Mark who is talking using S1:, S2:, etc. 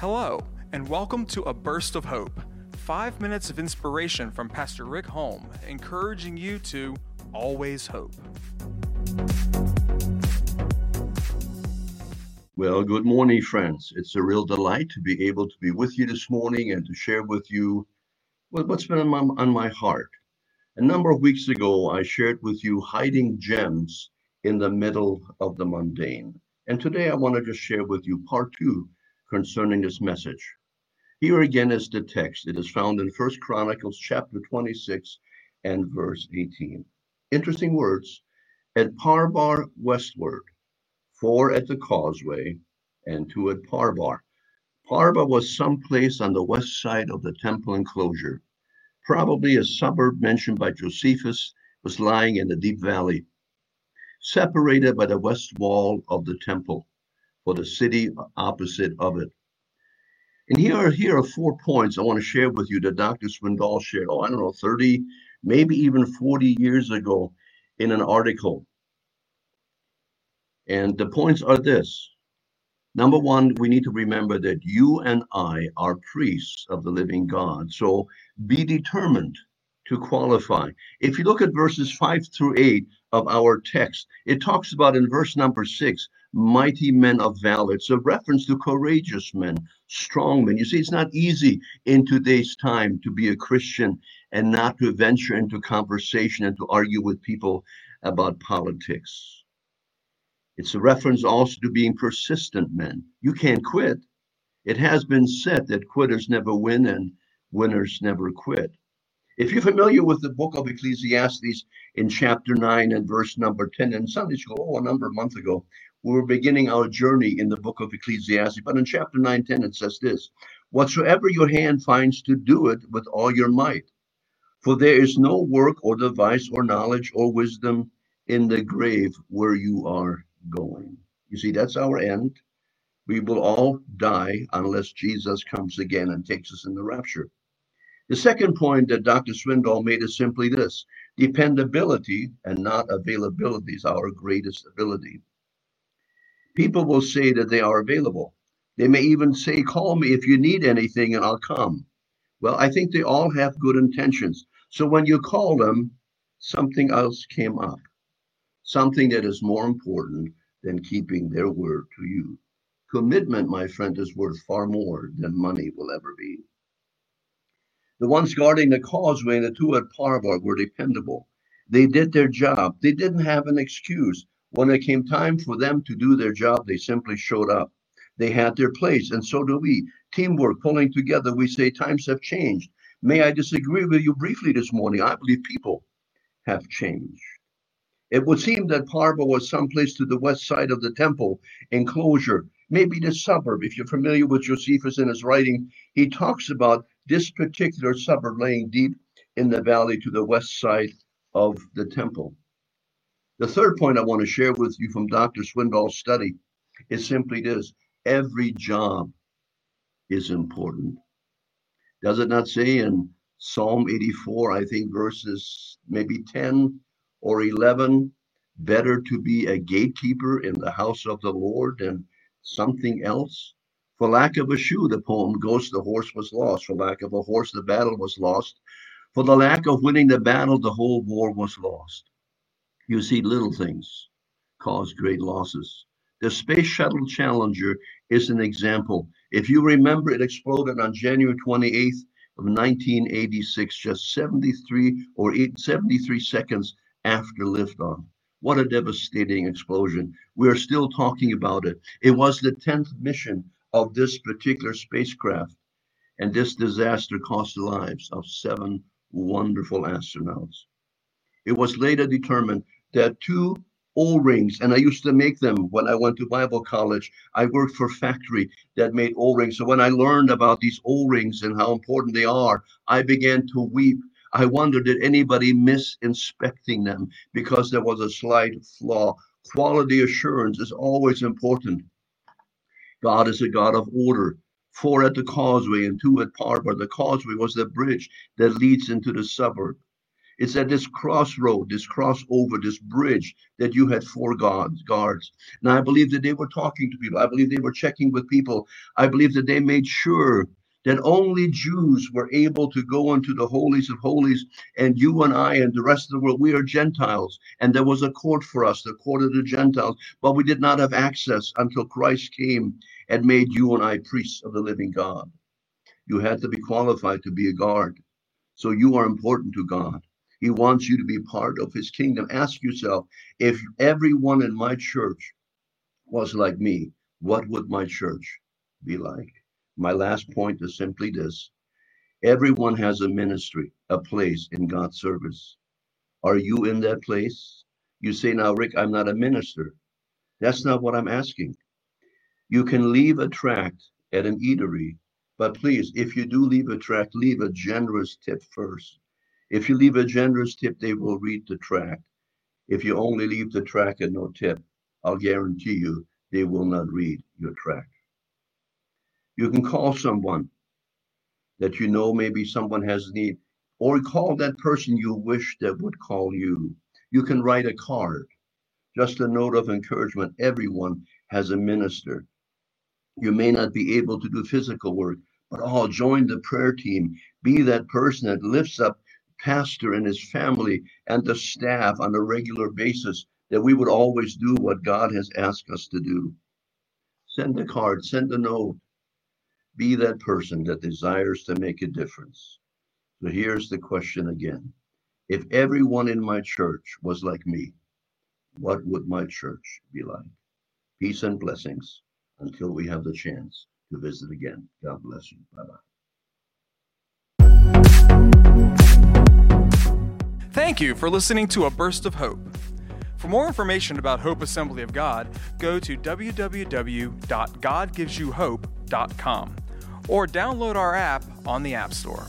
S1: Hello, and welcome to A Burst of Hope. Five minutes of inspiration from Pastor Rick Holm, encouraging you to always hope.
S2: Well, good morning, friends. It's a real delight to be able to be with you this morning and to share with you what's been on my, on my heart. A number of weeks ago, I shared with you hiding gems in the middle of the mundane. And today I want to just share with you part two concerning this message. Here again is the text. It is found in First Chronicles chapter 26 and verse 18. Interesting words. At Parbar westward, four at the causeway, and two at Parbar. Parbar was some place on the west side of the temple enclosure. Probably a suburb mentioned by Josephus was lying in the deep valley, separated by the west wall of the temple for the city uh, opposite of it. And here are, here are four points I want to share with you that Dr. Swindoll shared, oh, I don't know, 30, maybe even 40 years ago in an article. And the points are this. Number one, we need to remember that you and I are priests of the living God. So be determined to qualify. If you look at verses 5 through 8 of our text, it talks about in verse number 6 mighty men of valor. It's a reference to courageous men, strong men. You see, it's not easy in today's time to be a Christian and not to venture into conversation and to argue with people about politics. It's a reference also to being persistent men. You can't quit. It has been said that quitters never win and winners never quit. If you're familiar with the book of Ecclesiastes in chapter 9 and verse number 10, in Sunday school, oh, a number of months ago, were beginning our journey in the book of Ecclesiastes. But in chapter 9, 10, it says this Whatsoever your hand finds to do it with all your might. For there is no work or device or knowledge or wisdom in the grave where you are going. You see, that's our end. We will all die unless Jesus comes again and takes us in the rapture. The second point that Dr. Swindoll made is simply this dependability and not availability is our greatest ability. People will say that they are available. They may even say, Call me if you need anything and I'll come. Well, I think they all have good intentions. So when you call them, something else came up, something that is more important than keeping their word to you. Commitment, my friend, is worth far more than money will ever be. The ones guarding the causeway and the two at Parbar were dependable. They did their job. They didn't have an excuse. When it came time for them to do their job, they simply showed up. They had their place, and so do we. Teamwork, pulling together, we say times have changed. May I disagree with you briefly this morning? I believe people have changed. It would seem that Parbar was someplace to the west side of the temple enclosure, maybe the suburb. If you're familiar with Josephus in his writing, he talks about this particular suburb laying deep in the valley to the west side of the temple. The third point I want to share with you from Dr. Swindoll's study is simply this every job is important. Does it not say in Psalm 84, I think verses maybe 10 or 11, better to be a gatekeeper in the house of the Lord than something else? For lack of a shoe, the poem goes, the horse was lost. For lack of a horse, the battle was lost. For the lack of winning the battle, the whole war was lost. You see, little things cause great losses. The Space Shuttle Challenger is an example. If you remember, it exploded on January 28th of 1986, just 73 or 73 seconds after liftoff. What a devastating explosion. We are still talking about it. It was the 10th mission of this particular spacecraft, and this disaster cost the lives of seven wonderful astronauts. It was later determined that two O-rings, and I used to make them when I went to Bible college. I worked for a factory that made O-rings. So when I learned about these O-rings and how important they are, I began to weep. I wondered did anybody miss inspecting them because there was a slight flaw. Quality assurance is always important. God is a God of order. Four at the causeway and two at Parbar. The causeway was the bridge that leads into the suburb. It's at this crossroad, this crossover, this bridge that you had four guards, guards. And I believe that they were talking to people. I believe they were checking with people. I believe that they made sure that only Jews were able to go into the holies of holies, and you and I and the rest of the world, we are Gentiles. And there was a court for us, the court of the Gentiles, but we did not have access until Christ came and made you and I priests of the living God. You had to be qualified to be a guard. So you are important to God. He wants you to be part of his kingdom. Ask yourself if everyone in my church was like me, what would my church be like? My last point is simply this everyone has a ministry, a place in God's service. Are you in that place? You say, now, Rick, I'm not a minister. That's not what I'm asking. You can leave a tract at an eatery, but please, if you do leave a tract, leave a generous tip first. If you leave a generous tip, they will read the tract. If you only leave the tract and no tip, I'll guarantee you they will not read your tract. You can call someone that you know maybe someone has need, or call that person you wish that would call you. You can write a card, just a note of encouragement. Everyone has a minister. You may not be able to do physical work, but oh, join the prayer team. Be that person that lifts up pastor and his family and the staff on a regular basis that we would always do what God has asked us to do. Send a card, send a note. Be that person that desires to make a difference. So here's the question again. If everyone in my church was like me, what would my church be like? Peace and blessings until we have the chance to visit again. God bless you. Bye bye.
S1: Thank you for listening to A Burst of Hope. For more information about Hope Assembly of God, go to www.godgivesyouhope.com or download our app on the App Store.